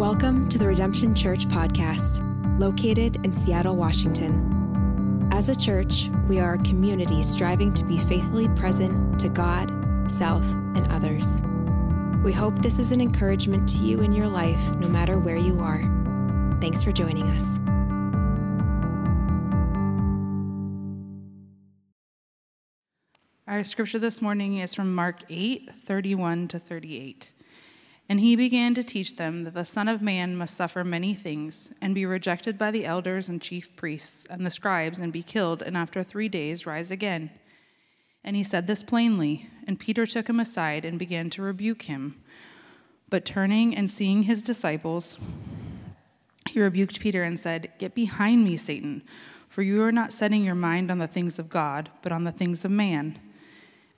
Welcome to the Redemption Church podcast, located in Seattle, Washington. As a church, we are a community striving to be faithfully present to God, self, and others. We hope this is an encouragement to you in your life, no matter where you are. Thanks for joining us. Our scripture this morning is from Mark 8 31 to 38. And he began to teach them that the Son of Man must suffer many things, and be rejected by the elders and chief priests and the scribes, and be killed, and after three days rise again. And he said this plainly, and Peter took him aside and began to rebuke him. But turning and seeing his disciples, he rebuked Peter and said, Get behind me, Satan, for you are not setting your mind on the things of God, but on the things of man.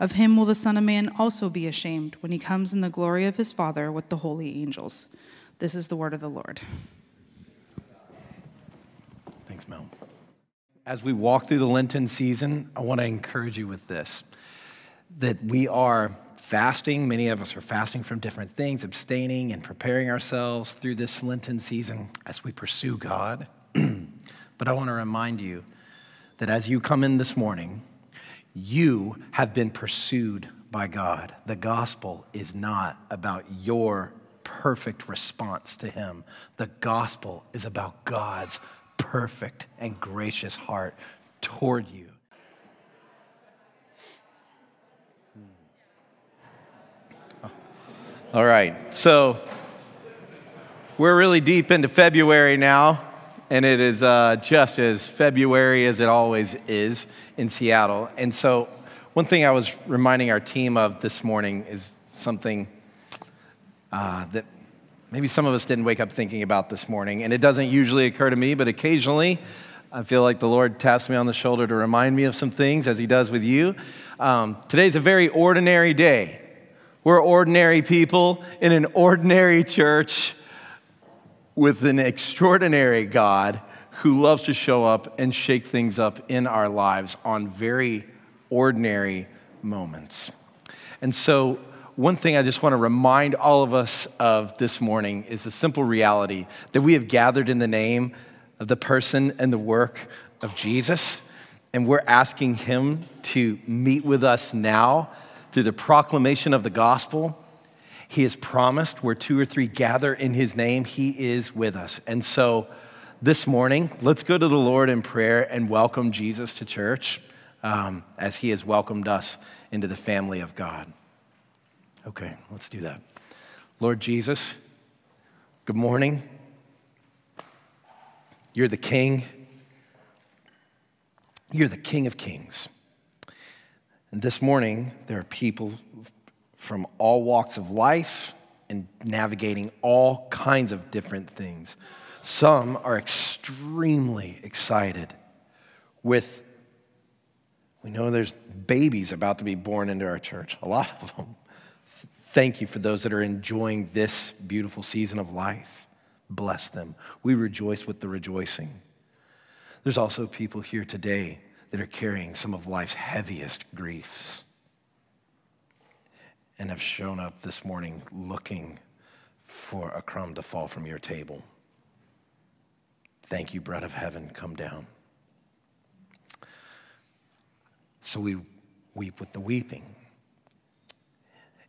of him will the Son of Man also be ashamed when he comes in the glory of his Father with the holy angels. This is the word of the Lord. Thanks, Mel as we walk through the Lenten season, I want to encourage you with this that we are fasting. Many of us are fasting from different things, abstaining and preparing ourselves through this Lenten season as we pursue God. but I want to remind you that as you come in this morning, you have been pursued by God. The gospel is not about your perfect response to Him, the gospel is about God's perfect and gracious heart toward you. Hmm. All right, so we're really deep into February now, and it is uh, just as February as it always is in Seattle. And so, one thing I was reminding our team of this morning is something uh, that maybe some of us didn't wake up thinking about this morning. And it doesn't usually occur to me, but occasionally I feel like the Lord taps me on the shoulder to remind me of some things, as He does with you. Um, today's a very ordinary day. We're ordinary people in an ordinary church with an extraordinary God who loves to show up and shake things up in our lives on very ordinary moments. And so one thing I just want to remind all of us of this morning is the simple reality that we have gathered in the name of the person and the work of Jesus, and we're asking Him to meet with us now through the proclamation of the gospel. He has promised where two or three gather in His name, He is with us. And so this morning, let's go to the Lord in prayer and welcome Jesus to church um, as He has welcomed us into the family of God. Okay, let's do that. Lord Jesus, good morning. You're the King. You're the King of Kings. And this morning, there are people from all walks of life and navigating all kinds of different things. Some are extremely excited with, we know there's babies about to be born into our church, a lot of them. Thank you for those that are enjoying this beautiful season of life. Bless them. We rejoice with the rejoicing. There's also people here today that are carrying some of life's heaviest griefs and have shown up this morning looking for a crumb to fall from your table. Thank you, bread of heaven, come down. So we weep with the weeping.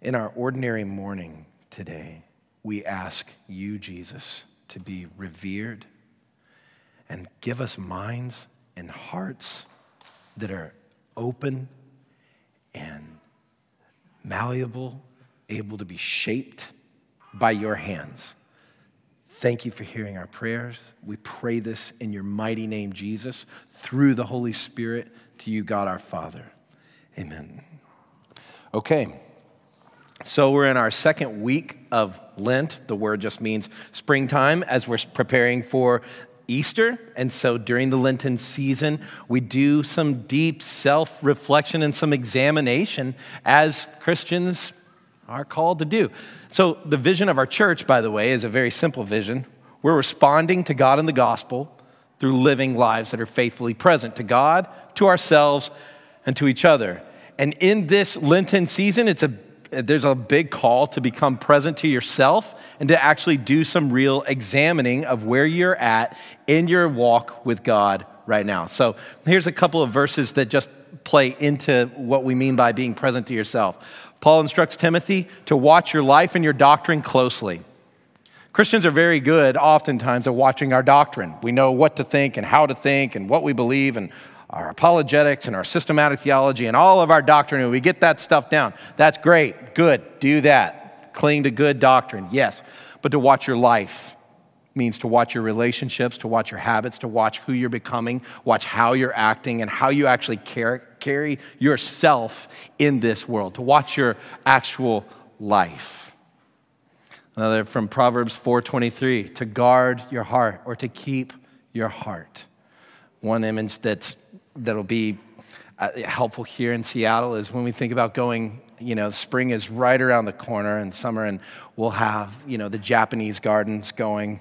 In our ordinary morning today, we ask you, Jesus, to be revered and give us minds and hearts that are open and malleable, able to be shaped by your hands. Thank you for hearing our prayers. We pray this in your mighty name, Jesus, through the Holy Spirit, to you, God our Father. Amen. Okay. So, we're in our second week of Lent. The word just means springtime as we're preparing for Easter. And so, during the Lenten season, we do some deep self reflection and some examination as Christians are called to do. So, the vision of our church, by the way, is a very simple vision. We're responding to God in the gospel through living lives that are faithfully present to God, to ourselves, and to each other. And in this Lenten season, it's a there's a big call to become present to yourself and to actually do some real examining of where you're at in your walk with God right now. So here's a couple of verses that just play into what we mean by being present to yourself. Paul instructs Timothy to watch your life and your doctrine closely. Christians are very good, oftentimes, at watching our doctrine. We know what to think and how to think and what we believe and our apologetics and our systematic theology and all of our doctrine, and we get that stuff down. That's great. Good. Do that. Cling to good doctrine. Yes. But to watch your life means to watch your relationships, to watch your habits, to watch who you're becoming, watch how you're acting, and how you actually carry yourself in this world, to watch your actual life. Another from Proverbs 4:23, to guard your heart or to keep your heart. One image that's that'll be uh, helpful here in Seattle is when we think about going, you know, spring is right around the corner and summer, and we'll have, you know, the Japanese gardens going,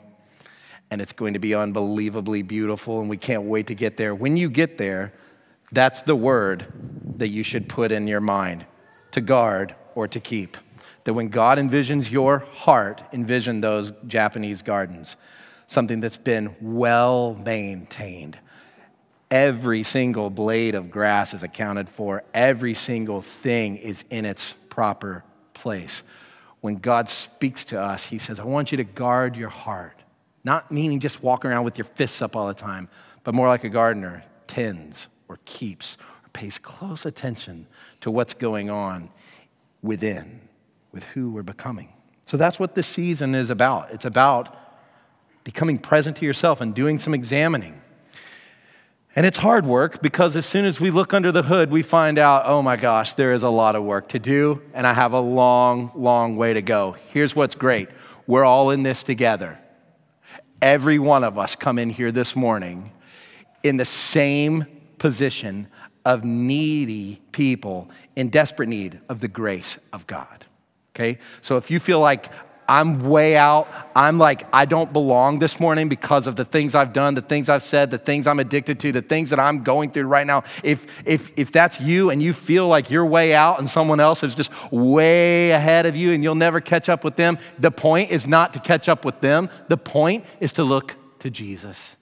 and it's going to be unbelievably beautiful, and we can't wait to get there. When you get there, that's the word that you should put in your mind to guard or to keep. That when God envisions your heart, envision those Japanese gardens, something that's been well maintained Every single blade of grass is accounted for, every single thing is in its proper place. When God speaks to us, He says, I want you to guard your heart. Not meaning just walk around with your fists up all the time, but more like a gardener tends or keeps or pays close attention to what's going on within, with who we're becoming. So that's what this season is about. It's about becoming present to yourself and doing some examining. And it's hard work because as soon as we look under the hood, we find out, oh my gosh, there is a lot of work to do, and I have a long, long way to go. Here's what's great we're all in this together. Every one of us come in here this morning in the same position of needy people in desperate need of the grace of God. Okay? So if you feel like I'm way out. I'm like, I don't belong this morning because of the things I've done, the things I've said, the things I'm addicted to, the things that I'm going through right now. If, if, if that's you and you feel like you're way out and someone else is just way ahead of you and you'll never catch up with them, the point is not to catch up with them. The point is to look to Jesus.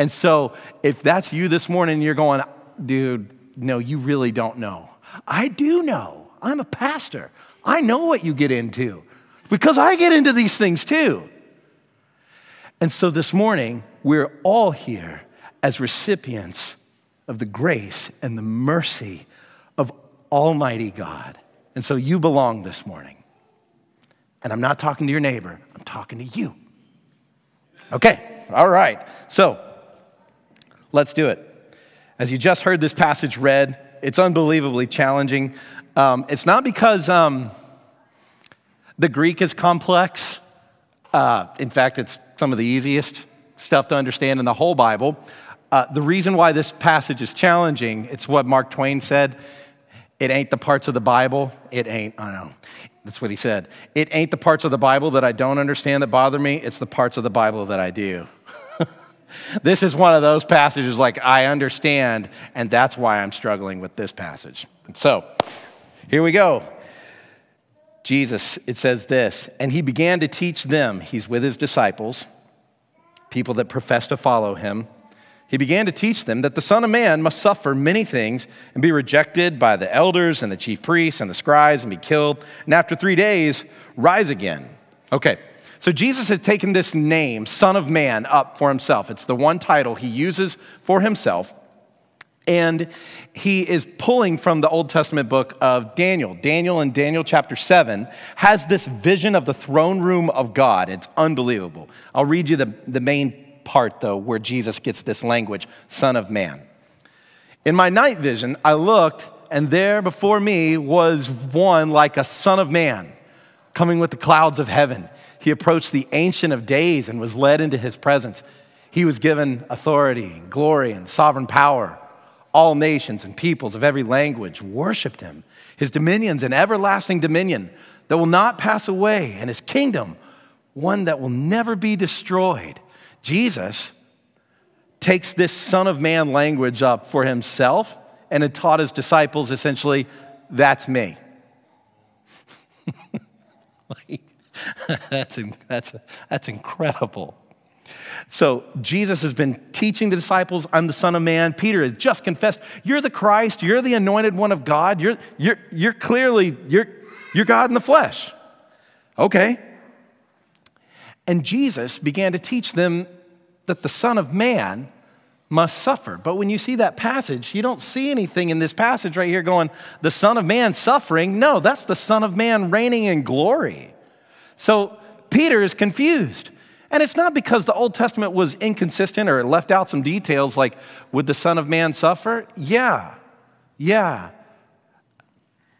And so if that's you this morning, you're going, dude, no, you really don't know. I do know. I'm a pastor. I know what you get into because I get into these things too. And so this morning, we're all here as recipients of the grace and the mercy of Almighty God. And so you belong this morning. And I'm not talking to your neighbor, I'm talking to you. Okay, all right. So let's do it. As you just heard this passage read, it's unbelievably challenging. Um, it's not because. Um, the Greek is complex. Uh, in fact, it's some of the easiest stuff to understand in the whole Bible. Uh, the reason why this passage is challenging, it's what Mark Twain said. It ain't the parts of the Bible. It ain't, I don't know. That's what he said. It ain't the parts of the Bible that I don't understand that bother me. It's the parts of the Bible that I do. this is one of those passages like I understand, and that's why I'm struggling with this passage. So, here we go. Jesus, it says this, and he began to teach them, he's with his disciples, people that profess to follow him. He began to teach them that the Son of Man must suffer many things and be rejected by the elders and the chief priests and the scribes and be killed, and after three days, rise again. Okay, so Jesus had taken this name, Son of Man, up for himself. It's the one title he uses for himself. And he is pulling from the Old Testament book of Daniel. Daniel in Daniel chapter 7 has this vision of the throne room of God. It's unbelievable. I'll read you the, the main part, though, where Jesus gets this language Son of Man. In my night vision, I looked, and there before me was one like a son of man, coming with the clouds of heaven. He approached the Ancient of Days and was led into his presence. He was given authority, and glory, and sovereign power. All nations and peoples of every language worshiped him. His dominion's an everlasting dominion that will not pass away, and his kingdom, one that will never be destroyed. Jesus takes this Son of Man language up for himself and had taught his disciples essentially, that's me. like, that's, that's, that's incredible. So Jesus has been teaching the disciples, I'm the Son of Man. Peter has just confessed, You're the Christ, you're the anointed one of God. You're, you're, you're clearly, you're, you're God in the flesh. Okay. And Jesus began to teach them that the Son of Man must suffer. But when you see that passage, you don't see anything in this passage right here going, the Son of Man suffering. No, that's the Son of Man reigning in glory. So Peter is confused. And it's not because the Old Testament was inconsistent or it left out some details like, would the Son of Man suffer? Yeah, yeah.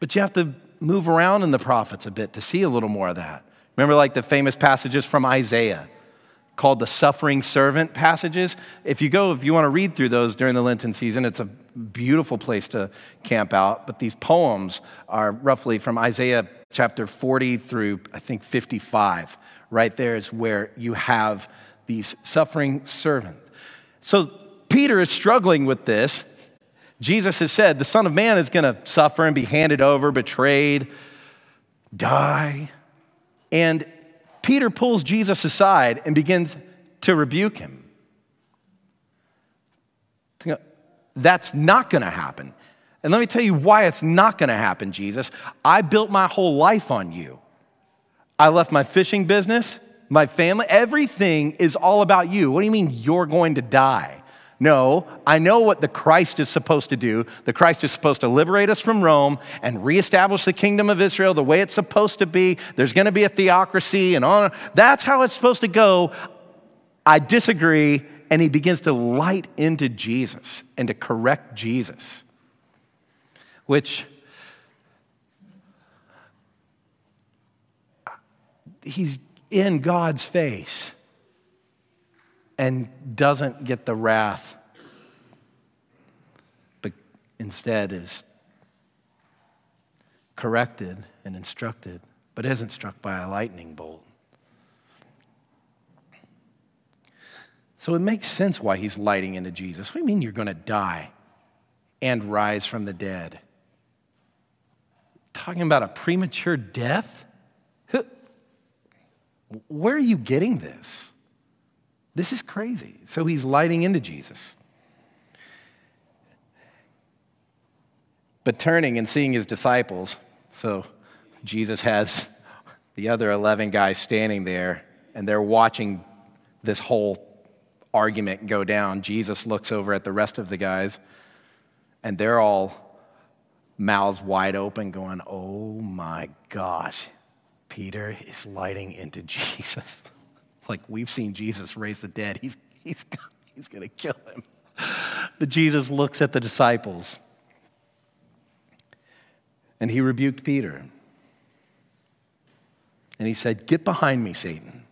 But you have to move around in the prophets a bit to see a little more of that. Remember, like the famous passages from Isaiah called the suffering servant passages. If you go, if you want to read through those during the Lenten season, it's a beautiful place to camp out. But these poems are roughly from Isaiah chapter 40 through, I think, 55 right there is where you have these suffering servant. So Peter is struggling with this. Jesus has said the Son of Man is going to suffer and be handed over, betrayed, die. And Peter pulls Jesus aside and begins to rebuke him. That's not going to happen. And let me tell you why it's not going to happen, Jesus. I built my whole life on you. I left my fishing business, my family, everything is all about you. What do you mean you're going to die? No, I know what the Christ is supposed to do. The Christ is supposed to liberate us from Rome and reestablish the kingdom of Israel the way it's supposed to be. There's going to be a theocracy and on. That's how it's supposed to go. I disagree. And he begins to light into Jesus and to correct Jesus, which he's in God's face and doesn't get the wrath, but instead is corrected and instructed, but isn't struck by a lightning bolt. So it makes sense why he's lighting into Jesus. What do you mean you're going to die and rise from the dead? Talking about a premature death? Where are you getting this? This is crazy. So he's lighting into Jesus. But turning and seeing his disciples, so Jesus has the other 11 guys standing there, and they're watching this whole argument go down. Jesus looks over at the rest of the guys, and they're all mouths wide open, going, Oh my gosh, Peter is lighting into Jesus. Like we've seen Jesus raise the dead. He's, he's, he's going to kill him. But Jesus looks at the disciples and he rebuked Peter. And he said, Get behind me, Satan.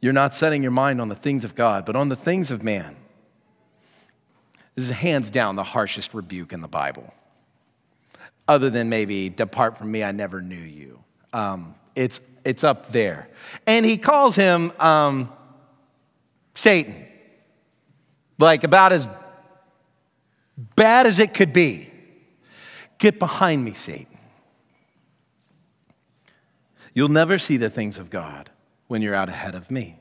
You're not setting your mind on the things of God, but on the things of man. This is hands down the harshest rebuke in the Bible other than maybe depart from me, I never knew you. Um, it's, it's up there. And he calls him um, Satan, like about as bad as it could be. Get behind me, Satan. You'll never see the things of God when you're out ahead of me.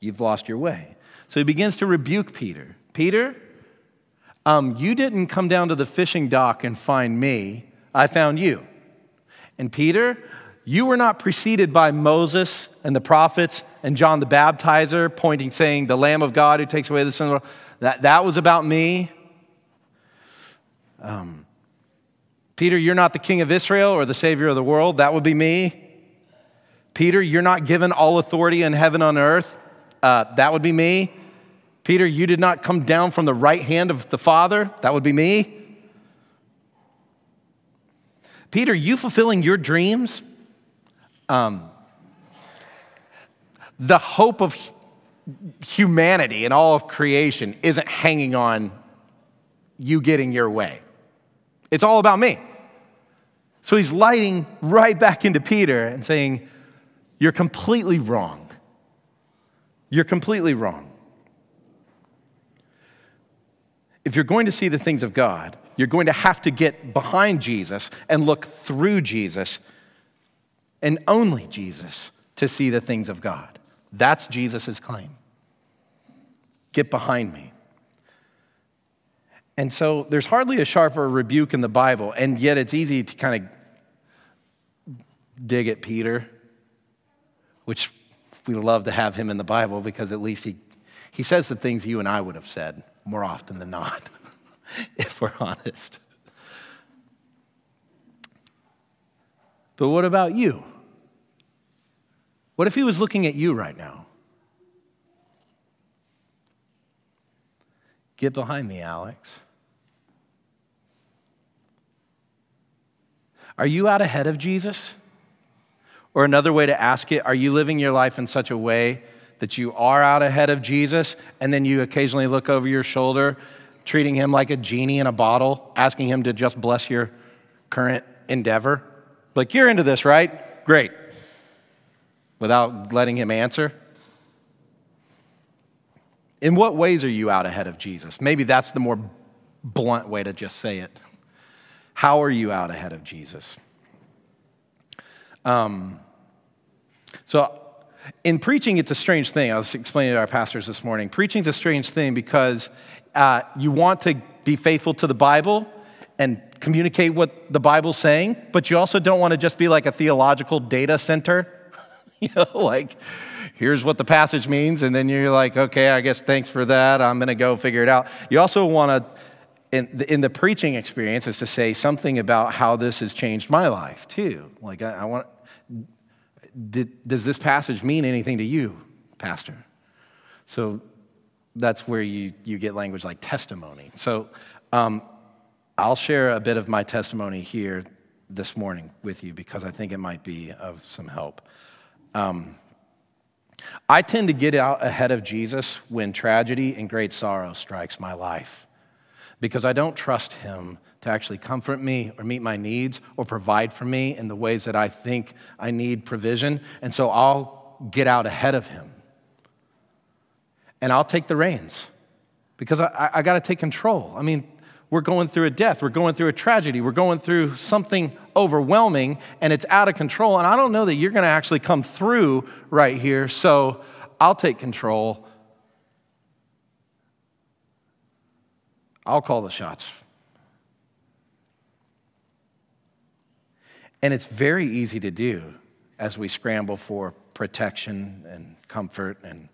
You've lost your way. So he begins to rebuke Peter. Peter, um, You didn't come down to the fishing dock and find me, I found you. And Peter, you were not preceded by Moses and the prophets and John the Baptizer pointing, saying, The Lamb of God who takes away the sin of the world. That, that was about me. Um, Peter, you're not the king of Israel or the savior of the world. That would be me. Peter, you're not given all authority in heaven and earth. Uh, that would be me. Peter, you did not come down from the right hand of the Father. That would be me. Peter, you fulfilling your dreams? Um, the hope of humanity and all of creation isn't hanging on you getting your way. It's all about me. So he's lighting right back into Peter and saying, You're completely wrong. You're completely wrong. If you're going to see the things of God, you're going to have to get behind Jesus and look through Jesus and only Jesus to see the things of God. That's Jesus' claim. Get behind me. And so there's hardly a sharper rebuke in the Bible, and yet it's easy to kind of dig at Peter, which we love to have him in the Bible because at least he, he says the things you and I would have said more often than not. if we're honest. But what about you? What if he was looking at you right now? Get behind me, Alex. Are you out ahead of Jesus? Or another way to ask it, are you living your life in such a way that you are out ahead of Jesus and then you occasionally look over your shoulder treating him like a genie in a bottle, asking him to just bless your current endeavor? Like, you're into this, right? Great. Without letting him answer? In what ways are you out ahead of Jesus? Maybe that's the more blunt way to just say it. How are you out ahead of Jesus? Um, so, in preaching, it's a strange thing. I was explaining to our pastors this morning. Preaching is a strange thing because uh, you want to be faithful to the Bible and communicate what the Bible's saying, but you also don't want to just be like a theological data center. you know, like, here's what the passage means, and then you're like, okay, I guess thanks for that. I'm going to go figure it out. You also want to, in the, in the, preaching experience, is to say something about how this has changed my life too. Like, I, I want, did, does this passage mean anything to you, Pastor? So that's where you, you get language like testimony. So um, I'll share a bit of my testimony here this morning with you because I think it might be of some help. Um, I tend to get out ahead of Jesus when tragedy and great sorrow strikes my life because I don't trust him to actually comfort me or meet my needs or provide for me in the ways that I think I need provision. And so I'll get out ahead of him and I'll take the reins because I, I got to take control. I mean, we're going through a death, we're going through a tragedy, we're going through something overwhelming, and it's out of control. And I don't know that you're going to actually come through right here, so I'll take control. I'll call the shots. And it's very easy to do as we scramble for protection and comfort and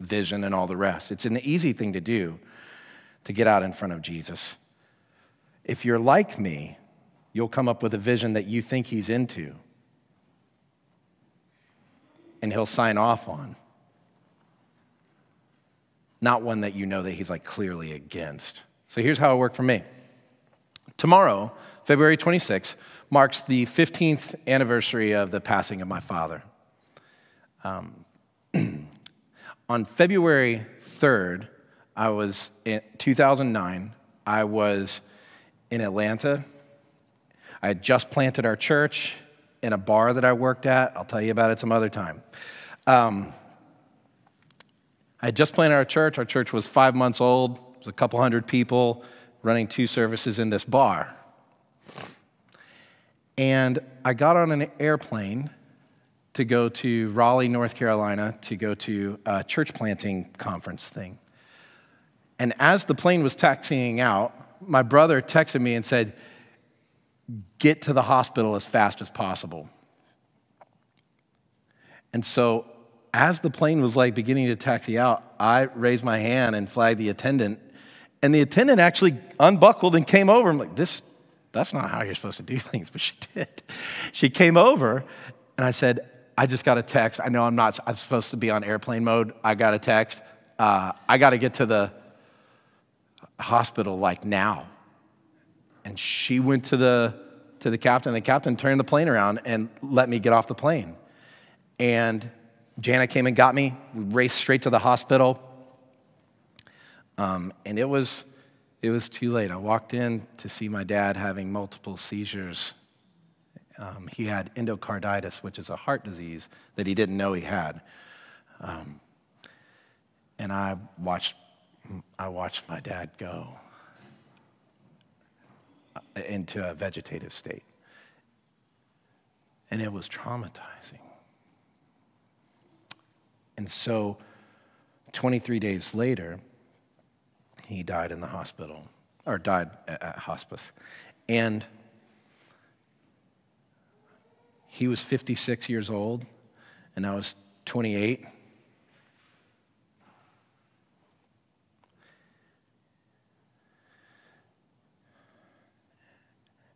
vision, and all the rest. It's an easy thing to do to get out in front of Jesus. If you're like me, you'll come up with a vision that you think he's into, and he'll sign off on. Not one that you know that he's like clearly against. So here's how it worked for me. Tomorrow, February 26th, marks the 15th anniversary of the passing of my father. Um, on February 3rd, I was in 2009, I was in Atlanta. I had just planted our church in a bar that I worked at. I'll tell you about it some other time. Um, I had just planted our church. Our church was five months old. It was a couple hundred people running two services in this bar. And I got on an airplane to go to Raleigh, North Carolina, to go to a church planting conference thing. And as the plane was taxiing out, my brother texted me and said, Get to the hospital as fast as possible. And so, as the plane was like beginning to taxi out, I raised my hand and flagged the attendant. And the attendant actually unbuckled and came over. I'm like, this, that's not how you're supposed to do things, but she did. She came over and I said, I just got a text. I know I'm not, I'm supposed to be on airplane mode. I got a text. Uh, I got to get to the hospital like now. And she went to the, to the captain. The captain turned the plane around and let me get off the plane. And Jana came and got me. We raced straight to the hospital. Um, and it was, it was too late. I walked in to see my dad having multiple seizures. Um, he had endocarditis, which is a heart disease that he didn't know he had. Um, and I watched, I watched my dad go into a vegetative state. And it was traumatizing. And so, 23 days later, he died in the hospital, or died at hospice. And he was 56 years old, and I was 28.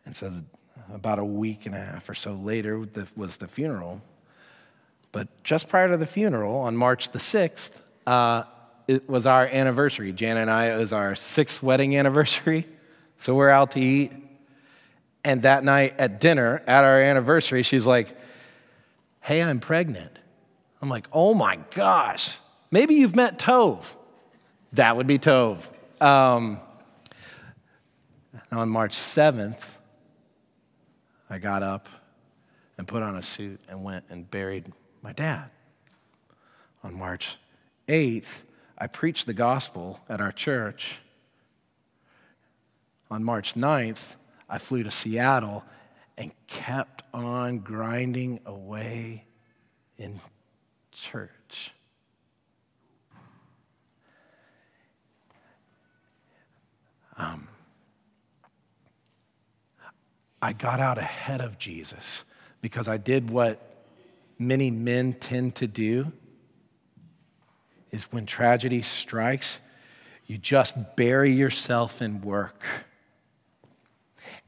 And so, about a week and a half or so later was the funeral. But just prior to the funeral, on March the 6th, uh, it was our anniversary. Jan and I, it was our sixth wedding anniversary. So we're out to eat. And that night at dinner, at our anniversary, she's like, Hey, I'm pregnant. I'm like, Oh my gosh, maybe you've met Tove. That would be Tove. Um, on March 7th, I got up and put on a suit and went and buried my dad. On March 8th, I preached the gospel at our church. On March 9th, I flew to Seattle and kept on grinding away in church. Um, I got out ahead of Jesus because I did what many men tend to do is when tragedy strikes, you just bury yourself in work.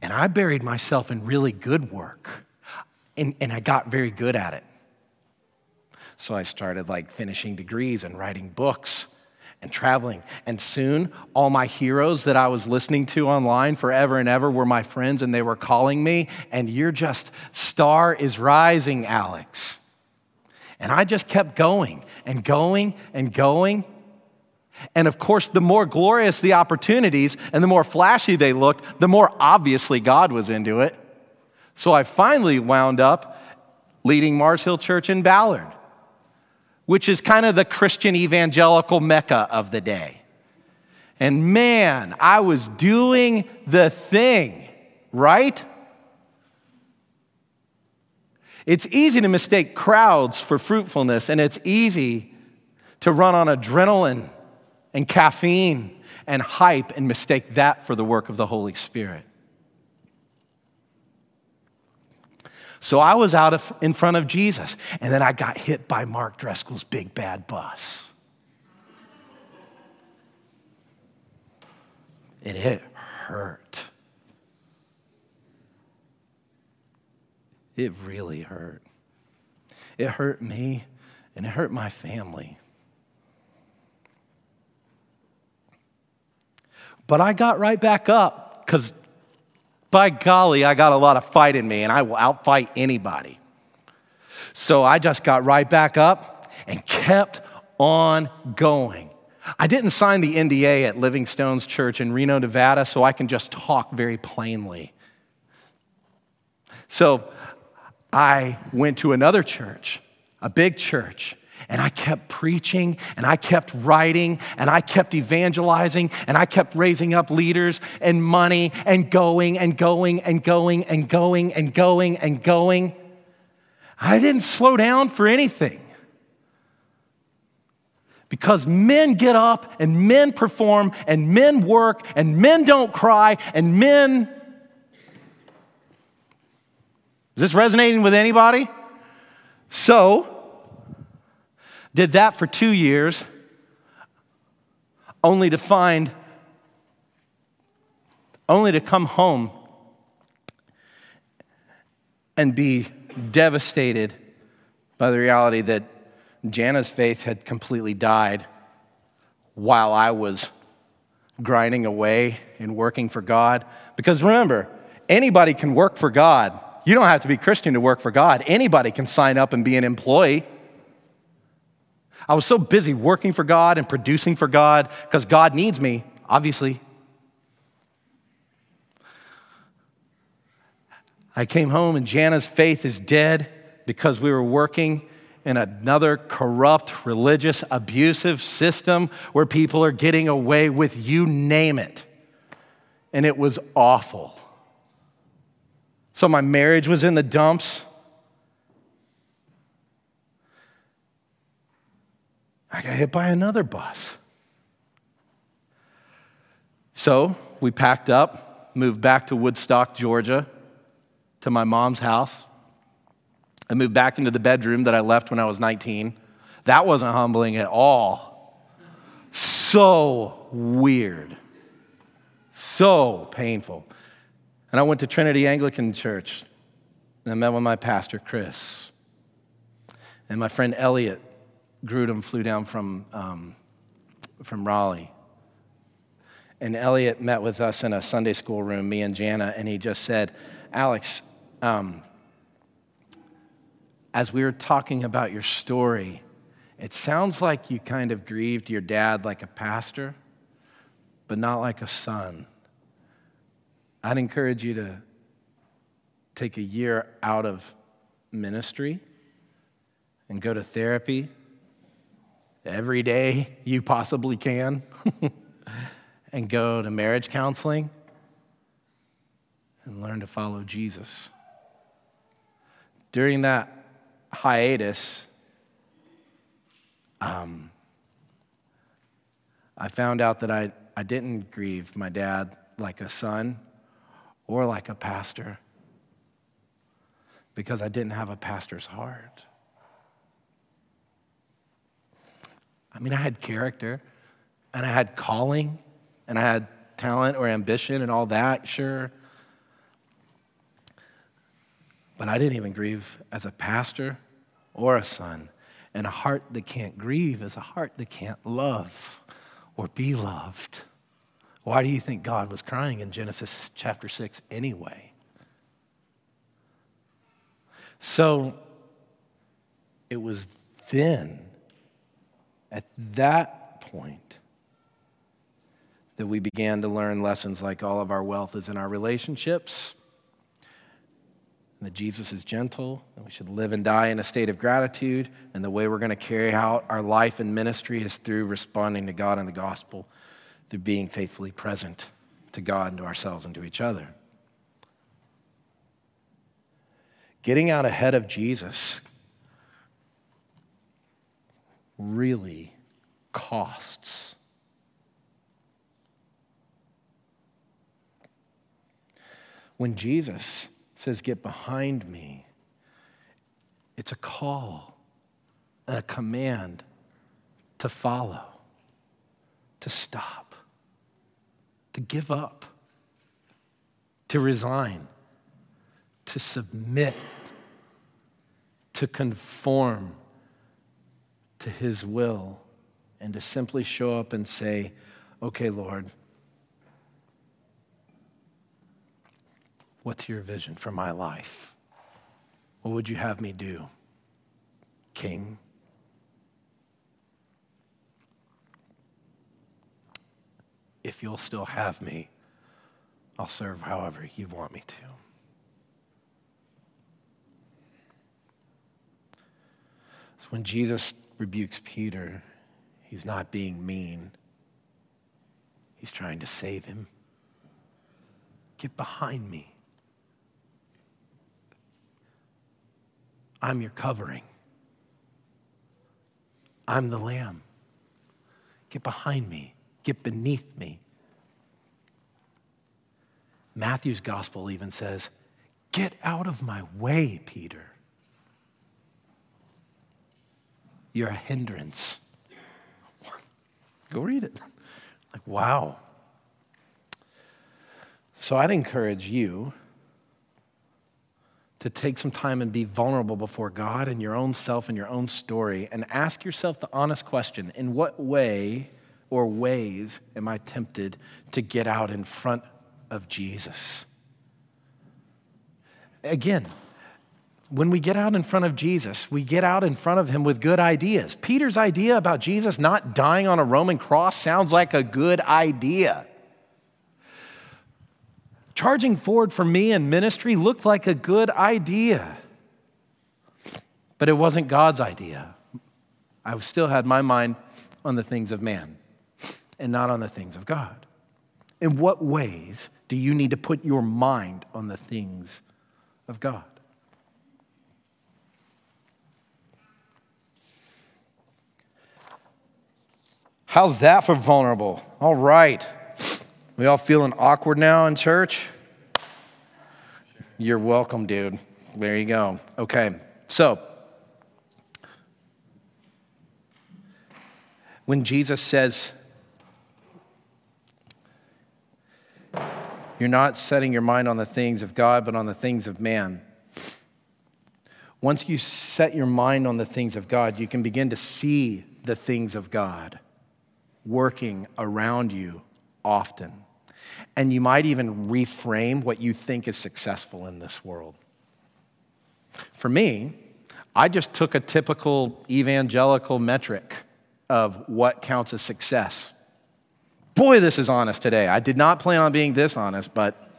And I buried myself in really good work, and, and I got very good at it. So I started like finishing degrees and writing books and traveling. And soon, all my heroes that I was listening to online forever and ever were my friends, and they were calling me, and you're just, star is rising, Alex. And I just kept going and going and going. And of course, the more glorious the opportunities and the more flashy they looked, the more obviously God was into it. So I finally wound up leading Mars Hill Church in Ballard which is kind of the Christian evangelical mecca of the day. And man, I was doing the thing, right? It's easy to mistake crowds for fruitfulness, and it's easy to run on adrenaline and caffeine and hype and mistake that for the work of the Holy Spirit. So I was out of, in front of Jesus, and then I got hit by Mark Driscoll's big bad bus. And it hurt. It really hurt. It hurt me, and it hurt my family. But I got right back up because by golly, I got a lot of fight in me and I will outfight anybody. So I just got right back up and kept on going. I didn't sign the NDA at Living Stones Church in Reno, Nevada, so I can just talk very plainly. So I went to another church, a big church, and I kept preaching and I kept writing and I kept evangelizing and I kept raising up leaders and money and going and going and going and going and going and going. I didn't slow down for anything. Because men get up and men perform and men work and men don't cry and men. Is this resonating with anybody? So, did that for two years, only to find, only to come home and be devastated by the reality that Jana's faith had completely died while I was grinding away and working for God. Because remember, anybody can work for God. You don't have to be Christian to work for God. Anybody can sign up and be an employee. I was so busy working for God and producing for God because God needs me, obviously. I came home and Jana's faith is dead because we were working in another corrupt, religious, abusive system where people are getting away with you name it. And it was awful. So my marriage was in the dumps. I got hit by another bus. So we packed up, moved back to Woodstock, Georgia, to my mom's house. I moved back into the bedroom that I left when I was 19. That wasn't humbling at all. So weird. So painful. And I went to Trinity Anglican Church and I met with my pastor, Chris. And my friend Elliot Grudem flew down from, um, from Raleigh. And Elliot met with us in a Sunday school room, me and Jana, and he just said, Alex, um, as we were talking about your story, it sounds like you kind of grieved your dad like a pastor, but not like a son. I'd encourage you to take a year out of ministry and go to therapy every day you possibly can and go to marriage counseling and learn to follow Jesus. During that hiatus, um, I found out that I, I didn't grieve my dad like a son or like a pastor because I didn't have a pastor's heart. I mean, I had character and I had calling and I had talent or ambition and all that, sure. But I didn't even grieve as a pastor or a son. And a heart that can't grieve is a heart that can't love or be loved. Why do you think God was crying in Genesis chapter 6 anyway? So it was then, at that point, that we began to learn lessons like all of our wealth is in our relationships and that Jesus is gentle, and we should live and die in a state of gratitude. And the way we're going to carry out our life and ministry is through responding to God and the gospel, through being faithfully present to God and to ourselves and to each other. Getting out ahead of Jesus really costs. When Jesus says, Get behind me. It's a call and a command to follow, to stop, to give up, to resign, to submit, to conform to His will, and to simply show up and say, Okay, Lord, What's your vision for my life? What would you have me do, King? If you'll still have me, I'll serve however you want me to. So when Jesus rebukes Peter, he's not being mean, he's trying to save him. Get behind me. I'm your covering. I'm the lamb. Get behind me, get beneath me. Matthew's gospel even says, Get out of my way, Peter. You're a hindrance. Go read it. Like, wow. So I'd encourage you to take some time and be vulnerable before God and your own self and your own story and ask yourself the honest question in what way or ways am I tempted to get out in front of Jesus? Again, when we get out in front of Jesus, we get out in front of him with good ideas. Peter's idea about Jesus not dying on a Roman cross sounds like a good idea. Charging forward for me in ministry looked like a good idea, but it wasn't God's idea. I still had my mind on the things of man and not on the things of God. In what ways do you need to put your mind on the things of God? How's that for vulnerable? All right. We all feeling awkward now in church? You're welcome, dude. There you go. Okay. So, when Jesus says, You're not setting your mind on the things of God, but on the things of man. Once you set your mind on the things of God, you can begin to see the things of God working around you often. And you might even reframe what you think is successful in this world. For me, I just took a typical evangelical metric of what counts as success. Boy, this is honest today. I did not plan on being this honest, but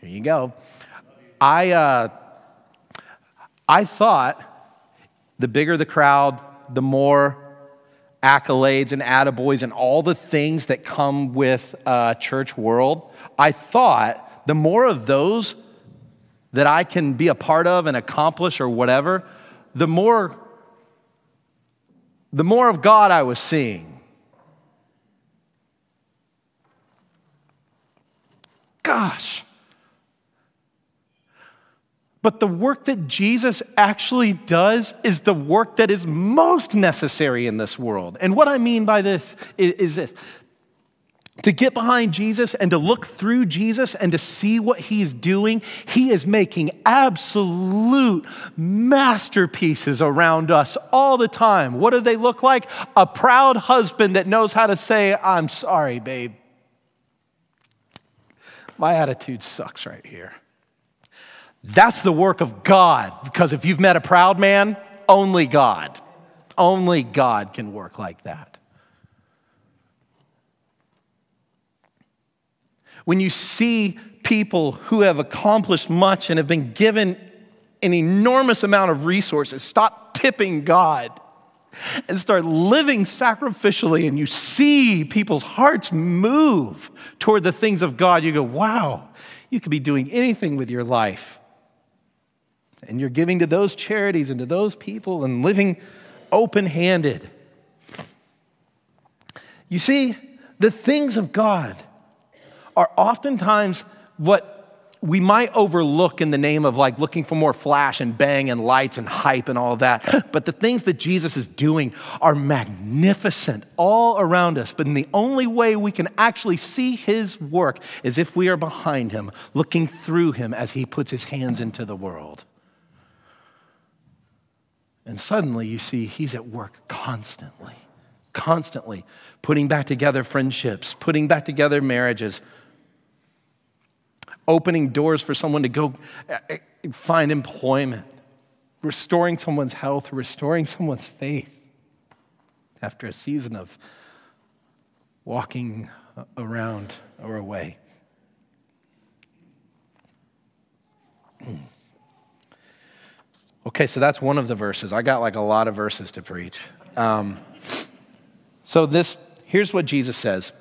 here you go. I, uh, I thought the bigger the crowd, the more accolades and attaboys and all the things that come with uh, church world, I thought the more of those that I can be a part of and accomplish or whatever, the more the more of God I was seeing. Gosh. But the work that Jesus actually does is the work that is most necessary in this world. And what I mean by this is, is this to get behind Jesus and to look through Jesus and to see what he's doing, he is making absolute masterpieces around us all the time. What do they look like? A proud husband that knows how to say, I'm sorry, babe. My attitude sucks right here. That's the work of God. Because if you've met a proud man, only God, only God can work like that. When you see people who have accomplished much and have been given an enormous amount of resources, stop tipping God and start living sacrificially, and you see people's hearts move toward the things of God, you go, wow, you could be doing anything with your life and you're giving to those charities and to those people and living open handed. You see, the things of God are oftentimes what we might overlook in the name of like looking for more flash and bang and lights and hype and all that. But the things that Jesus is doing are magnificent all around us. But the only way we can actually see his work is if we are behind him, looking through him as he puts his hands into the world. And suddenly you see he's at work constantly, constantly putting back together friendships, putting back together marriages, opening doors for someone to go uh, uh, find employment, restoring someone's health, restoring someone's faith after a season of walking around or away. Okay, so that's one of the verses. I got like a lot of verses to preach. Um, so this here's what Jesus says.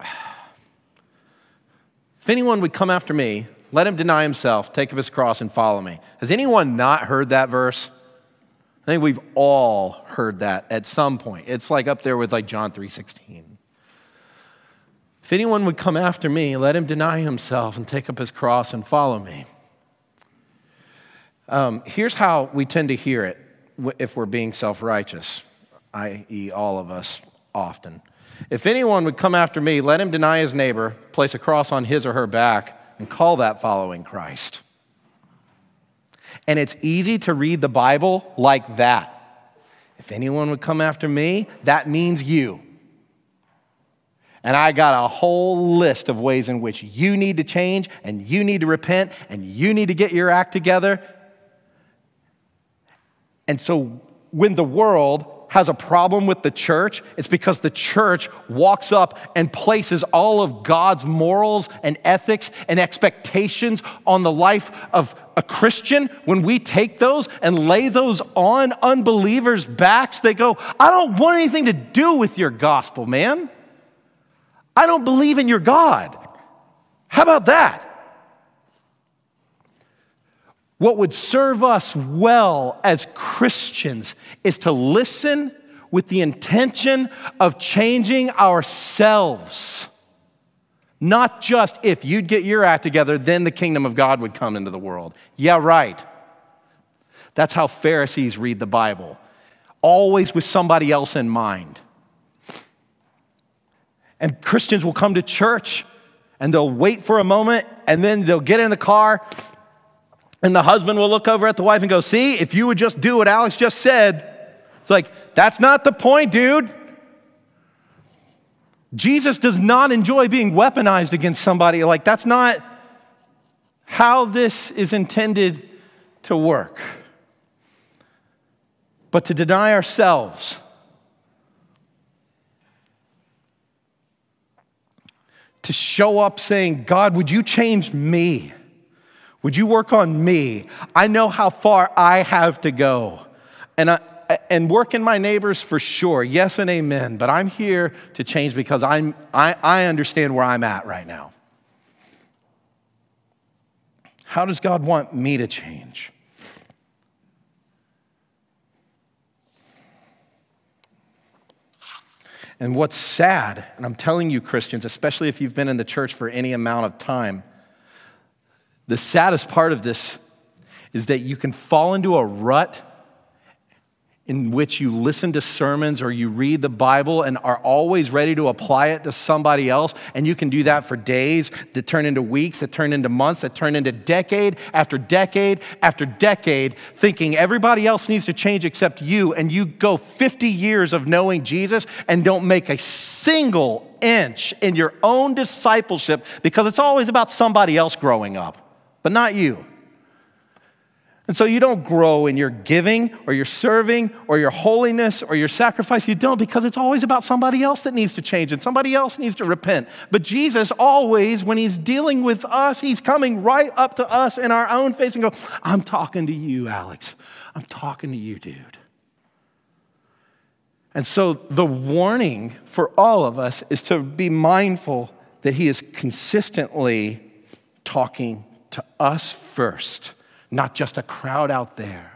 If anyone would come after me, let him deny himself, take up his cross, and follow me. Has anyone not heard that verse? I think we've all heard that at some point. It's like up there with like John 3:16. If anyone would come after me, let him deny himself and take up his cross and follow me. Um, here's how we tend to hear it if we're being self righteous, i.e., all of us often. If anyone would come after me, let him deny his neighbor, place a cross on his or her back, and call that following Christ. And it's easy to read the Bible like that. If anyone would come after me, that means you. And I got a whole list of ways in which you need to change and you need to repent and you need to get your act together. And so when the world has a problem with the church, it's because the church walks up and places all of God's morals and ethics and expectations on the life of a Christian. When we take those and lay those on unbelievers' backs, they go, I don't want anything to do with your gospel, man. I don't believe in your God. How about that? What would serve us well as Christians is to listen with the intention of changing ourselves. Not just if you'd get your act together, then the kingdom of God would come into the world. Yeah, right. That's how Pharisees read the Bible, always with somebody else in mind. And Christians will come to church and they'll wait for a moment and then they'll get in the car and the husband will look over at the wife and go, See, if you would just do what Alex just said, it's like, that's not the point, dude. Jesus does not enjoy being weaponized against somebody. Like, that's not how this is intended to work. But to deny ourselves to show up saying, God, would you change me? Would you work on me? I know how far I have to go. And, I, and work in my neighbors for sure. Yes and amen. But I'm here to change because I'm, I, I understand where I'm at right now. How does God want me to change? And what's sad, and I'm telling you, Christians, especially if you've been in the church for any amount of time, the saddest part of this is that you can fall into a rut in which you listen to sermons or you read the Bible and are always ready to apply it to somebody else. And you can do that for days that turn into weeks, that turn into months, that turn into decade after decade after decade, thinking everybody else needs to change except you. And you go 50 years of knowing Jesus and don't make a single inch in your own discipleship because it's always about somebody else growing up, but not you. And so you don't grow in your giving or your serving or your holiness or your sacrifice. You don't because it's always about somebody else that needs to change and somebody else needs to repent. But Jesus always, when he's dealing with us, he's coming right up to us in our own face and go, I'm talking to you, Alex. I'm talking to you, dude. And so the warning for all of us is to be mindful that he is consistently talking to us first not just a crowd out there.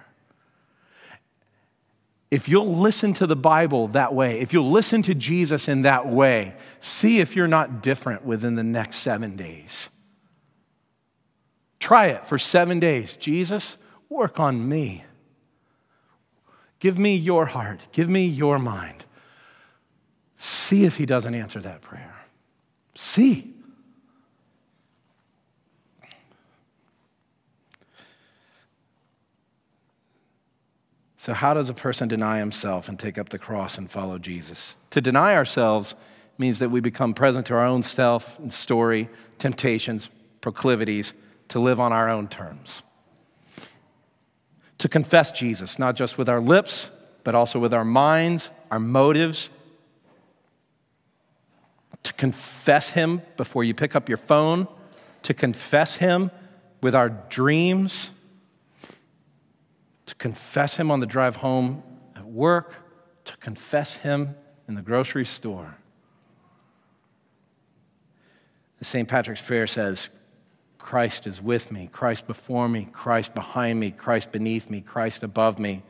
If you'll listen to the Bible that way, if you'll listen to Jesus in that way, see if you're not different within the next seven days. Try it for seven days. Jesus, work on me. Give me your heart. Give me your mind. See if he doesn't answer that prayer. See. So, how does a person deny himself and take up the cross and follow Jesus? To deny ourselves means that we become present to our own self and story, temptations, proclivities, to live on our own terms. To confess Jesus, not just with our lips, but also with our minds, our motives. To confess Him before you pick up your phone, to confess Him with our dreams confess him on the drive home at work, to confess him in the grocery store. The St. Patrick's Prayer says, Christ is with me, Christ before me, Christ behind me, Christ beneath me, Christ above me,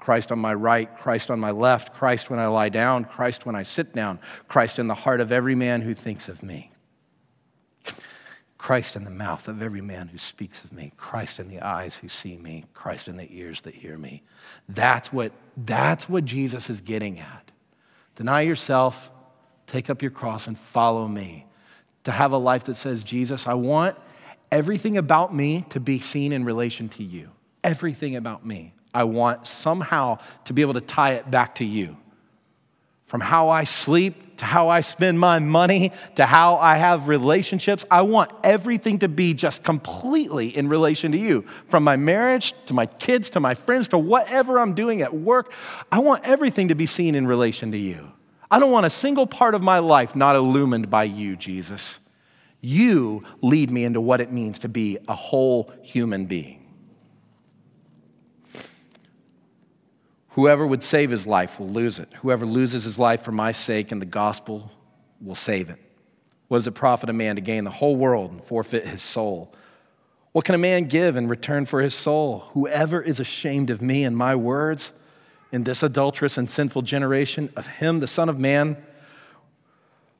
Christ on my right, Christ on my left, Christ when I lie down, Christ when I sit down, Christ in the heart of every man who thinks of me. Christ in the mouth of every man who speaks of me, Christ in the eyes who see me, Christ in the ears that hear me. That's what, that's what Jesus is getting at. Deny yourself, take up your cross, and follow me. To have a life that says, Jesus, I want everything about me to be seen in relation to you. Everything about me. I want somehow to be able to tie it back to you. From how I sleep to how I spend my money, to how I have relationships. I want everything to be just completely in relation to you. From my marriage to my kids to my friends to whatever I'm doing at work, I want everything to be seen in relation to you. I don't want a single part of my life not illumined by you, Jesus. You lead me into what it means to be a whole human being. Whoever would save his life will lose it. Whoever loses his life for my sake and the gospel will save it. What does it profit a man to gain the whole world and forfeit his soul? What can a man give in return for his soul? Whoever is ashamed of me and my words in this adulterous and sinful generation, of him, the Son of Man,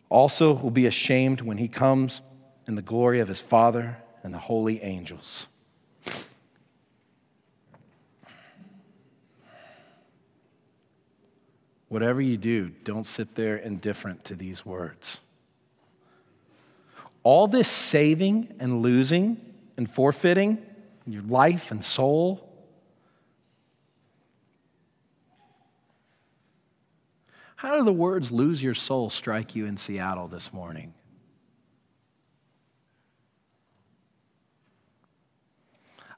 also will be ashamed when he comes in the glory of his Father and the holy angels. Whatever you do, don't sit there indifferent to these words. All this saving and losing and forfeiting your life and soul. How do the words lose your soul strike you in Seattle this morning?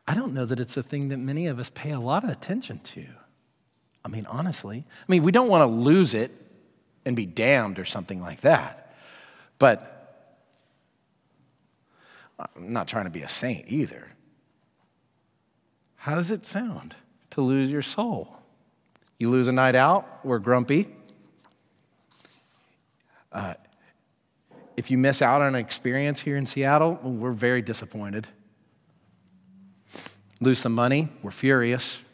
I don't know that it's a thing that many of us pay a lot of attention to. I mean, honestly. I mean, we don't want to lose it and be damned or something like that. But I'm not trying to be a saint either. How does it sound to lose your soul? You lose a night out, we're grumpy. Uh, if you miss out on an experience here in Seattle, we're very disappointed. Lose some money, we're furious.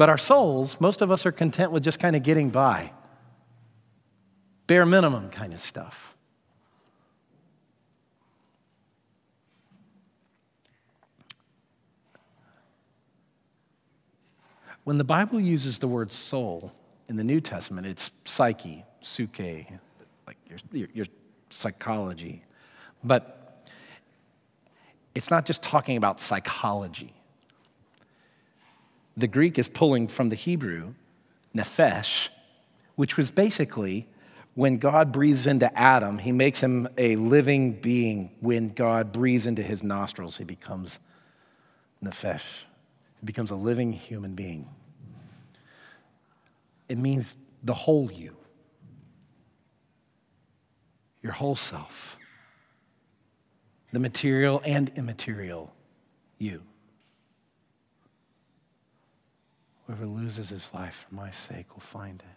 But our souls, most of us are content with just kind of getting by, bare minimum kind of stuff. When the Bible uses the word soul in the New Testament, it's psyche, suke, like your, your, your psychology. But it's not just talking about psychology the Greek is pulling from the Hebrew, nephesh, which was basically when God breathes into Adam, he makes him a living being. When God breathes into his nostrils, he becomes nephesh. He becomes a living human being. It means the whole you, your whole self, the material and immaterial you. Whoever loses his life for my sake will find it.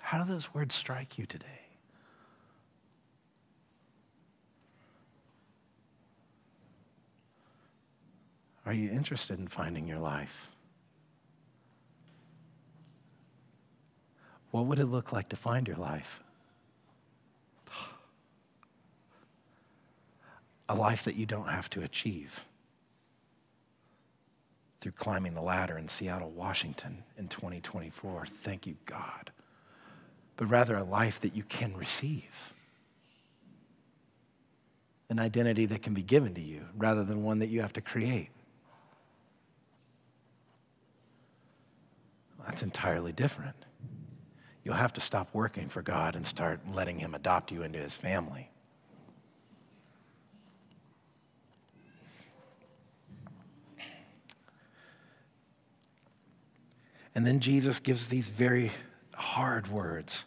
How do those words strike you today? Are you interested in finding your life? What would it look like to find your life? A life that you don't have to achieve through climbing the ladder in Seattle, Washington in 2024. Thank you, God. But rather a life that you can receive. An identity that can be given to you rather than one that you have to create. That's entirely different. You'll have to stop working for God and start letting Him adopt you into His family. And then Jesus gives these very hard words.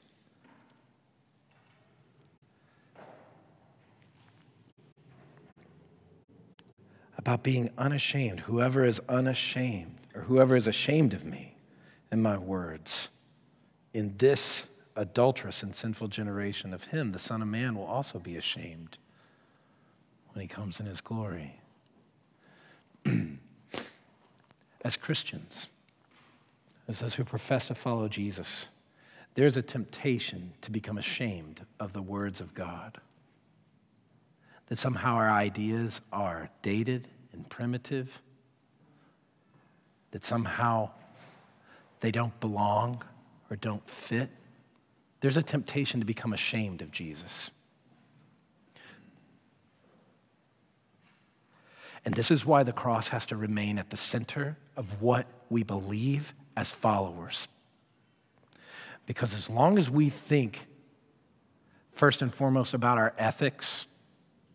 About being unashamed. Whoever is unashamed, or whoever is ashamed of me and my words, in this adulterous and sinful generation of him, the Son of Man will also be ashamed when he comes in his glory. As Christians, as those who profess to follow Jesus, there's a temptation to become ashamed of the words of God. That somehow our ideas are dated and primitive, that somehow they don't belong or don't fit. There's a temptation to become ashamed of Jesus. And this is why the cross has to remain at the center of what we believe as followers. Because as long as we think first and foremost about our ethics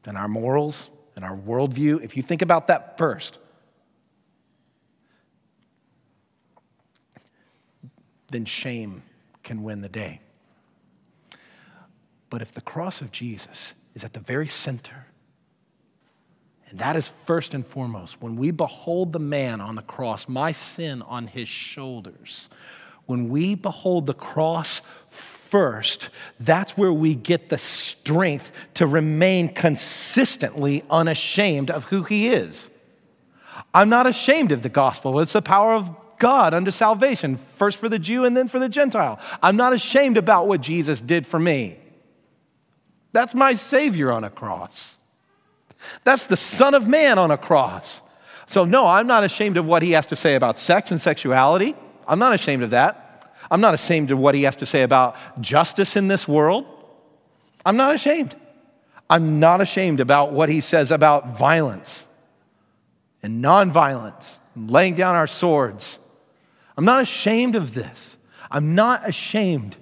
and our morals and our worldview, if you think about that first, then shame can win the day. But if the cross of Jesus is at the very center, and that is first and foremost, when we behold the man on the cross, my sin on his shoulders, when we behold the cross first, that's where we get the strength to remain consistently unashamed of who he is. I'm not ashamed of the gospel. It's the power of God unto salvation, first for the Jew and then for the Gentile. I'm not ashamed about what Jesus did for me. That's my Savior on a cross. That's the Son of Man on a cross. So, no, I'm not ashamed of what he has to say about sex and sexuality. I'm not ashamed of that. I'm not ashamed of what he has to say about justice in this world. I'm not ashamed. I'm not ashamed about what he says about violence and nonviolence, and laying down our swords I'm not ashamed of this. I'm not ashamed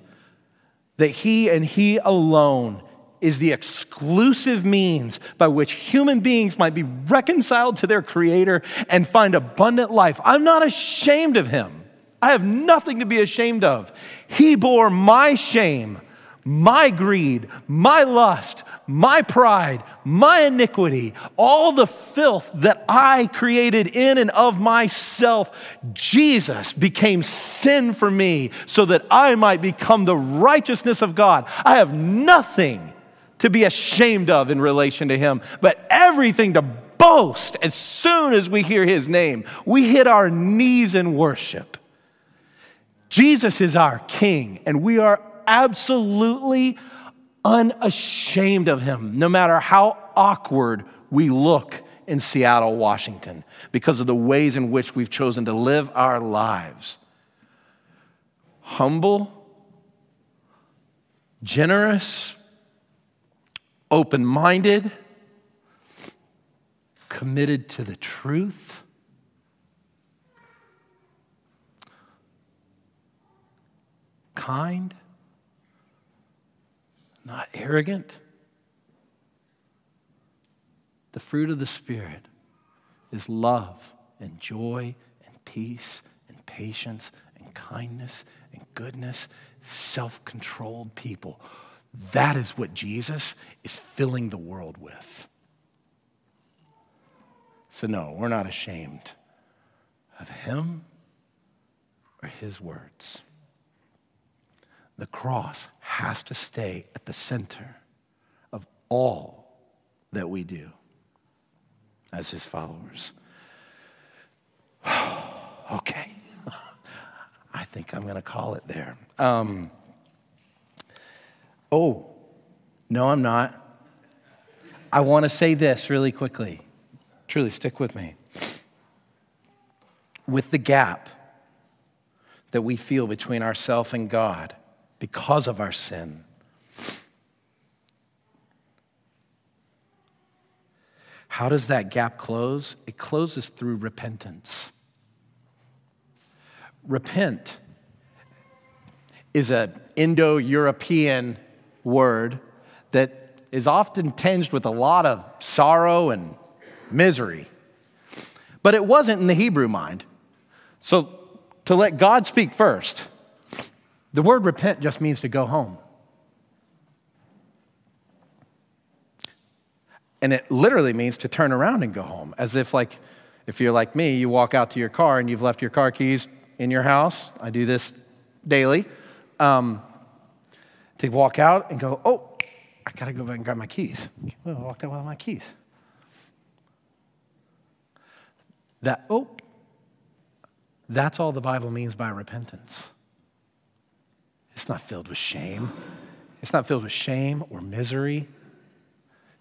that He and He alone is the exclusive means by which human beings might be reconciled to their Creator and find abundant life. I'm not ashamed of Him. I have nothing to be ashamed of. He bore my shame my greed, my lust, my pride, my iniquity, all the filth that I created in and of myself, Jesus became sin for me so that I might become the righteousness of God. I have nothing to be ashamed of in relation to Him, but everything to boast as soon as we hear His name. We hit our knees in worship. Jesus is our King, and we are absolutely unashamed of him, no matter how awkward we look in Seattle, Washington, because of the ways in which we've chosen to live our lives. Humble, generous, open minded, committed to the truth. Kind, not arrogant. The fruit of the Spirit is love and joy and peace and patience and kindness and goodness, self controlled people. That is what Jesus is filling the world with. So, no, we're not ashamed of Him or His words. The cross has to stay at the center of all that we do as his followers. okay. I think I'm going to call it there. Um, oh, no, I'm not. I want to say this really quickly. Truly, stick with me. With the gap that we feel between ourself and God, because of our sin. How does that gap close? It closes through repentance. Repent is an Indo European word that is often tinged with a lot of sorrow and misery. But it wasn't in the Hebrew mind. So, to let God speak first, the word repent just means to go home. And it literally means to turn around and go home, as if, like, if you're like me, you walk out to your car and you've left your car keys in your house. I do this daily. Um, to walk out and go, oh, I gotta go back and grab my keys. I walked out with my keys. That, oh, that's all the Bible means by repentance. It's not filled with shame. It's not filled with shame or misery.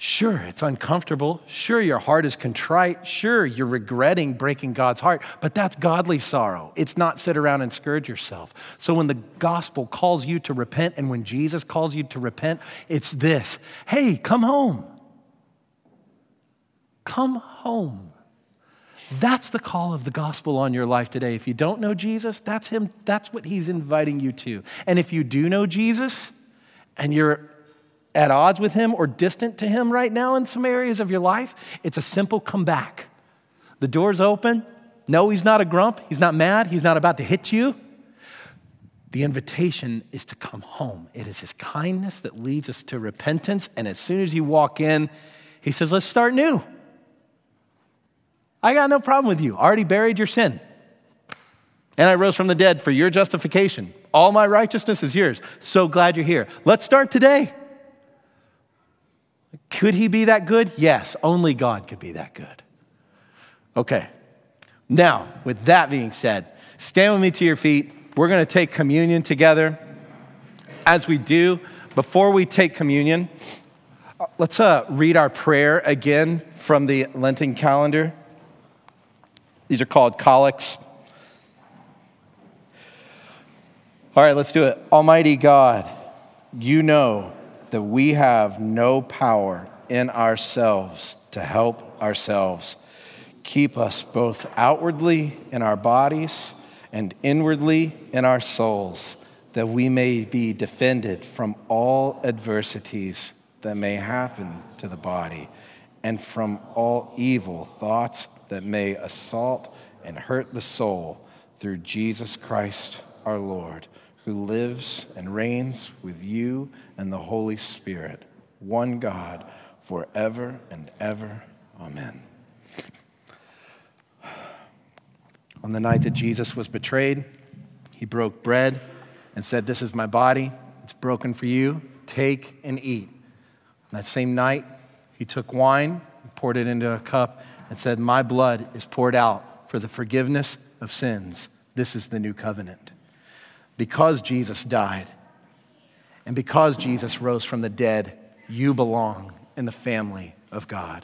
Sure, it's uncomfortable. Sure, your heart is contrite. Sure, you're regretting breaking God's heart, but that's godly sorrow. It's not sit around and scourge yourself. So when the gospel calls you to repent and when Jesus calls you to repent, it's this hey, come home. Come home. That's the call of the gospel on your life today. If you don't know Jesus, that's him that's what he's inviting you to. And if you do know Jesus and you're at odds with him or distant to him right now in some areas of your life, it's a simple come back. The door's open. No, he's not a grump. He's not mad. He's not about to hit you. The invitation is to come home. It is his kindness that leads us to repentance. And as soon as you walk in, he says, Let's start new. I got no problem with you. I already buried your sin. And I rose from the dead for your justification. All my righteousness is yours. So glad you're here. Let's start today. Could he be that good? Yes, only God could be that good. Okay. Now, with that being said, stand with me to your feet. We're going to take communion together. As we do, before we take communion, let's uh, read our prayer again from the Lenten calendar. These are called collects. All right, let's do it. Almighty God, you know that we have no power in ourselves to help ourselves. Keep us both outwardly in our bodies and inwardly in our souls, that we may be defended from all adversities that may happen to the body and from all evil thoughts that may assault and hurt the soul through Jesus Christ our Lord who lives and reigns with you and the Holy Spirit, one God, forever and ever. Amen. On the night that Jesus was betrayed, he broke bread and said, This is my body. It's broken for you. Take and eat. On that same night, he took wine, poured it into a cup, and said, My blood is poured out for the forgiveness of sins. This is the new covenant because Jesus died and because Jesus rose from the dead, you belong in the family of God.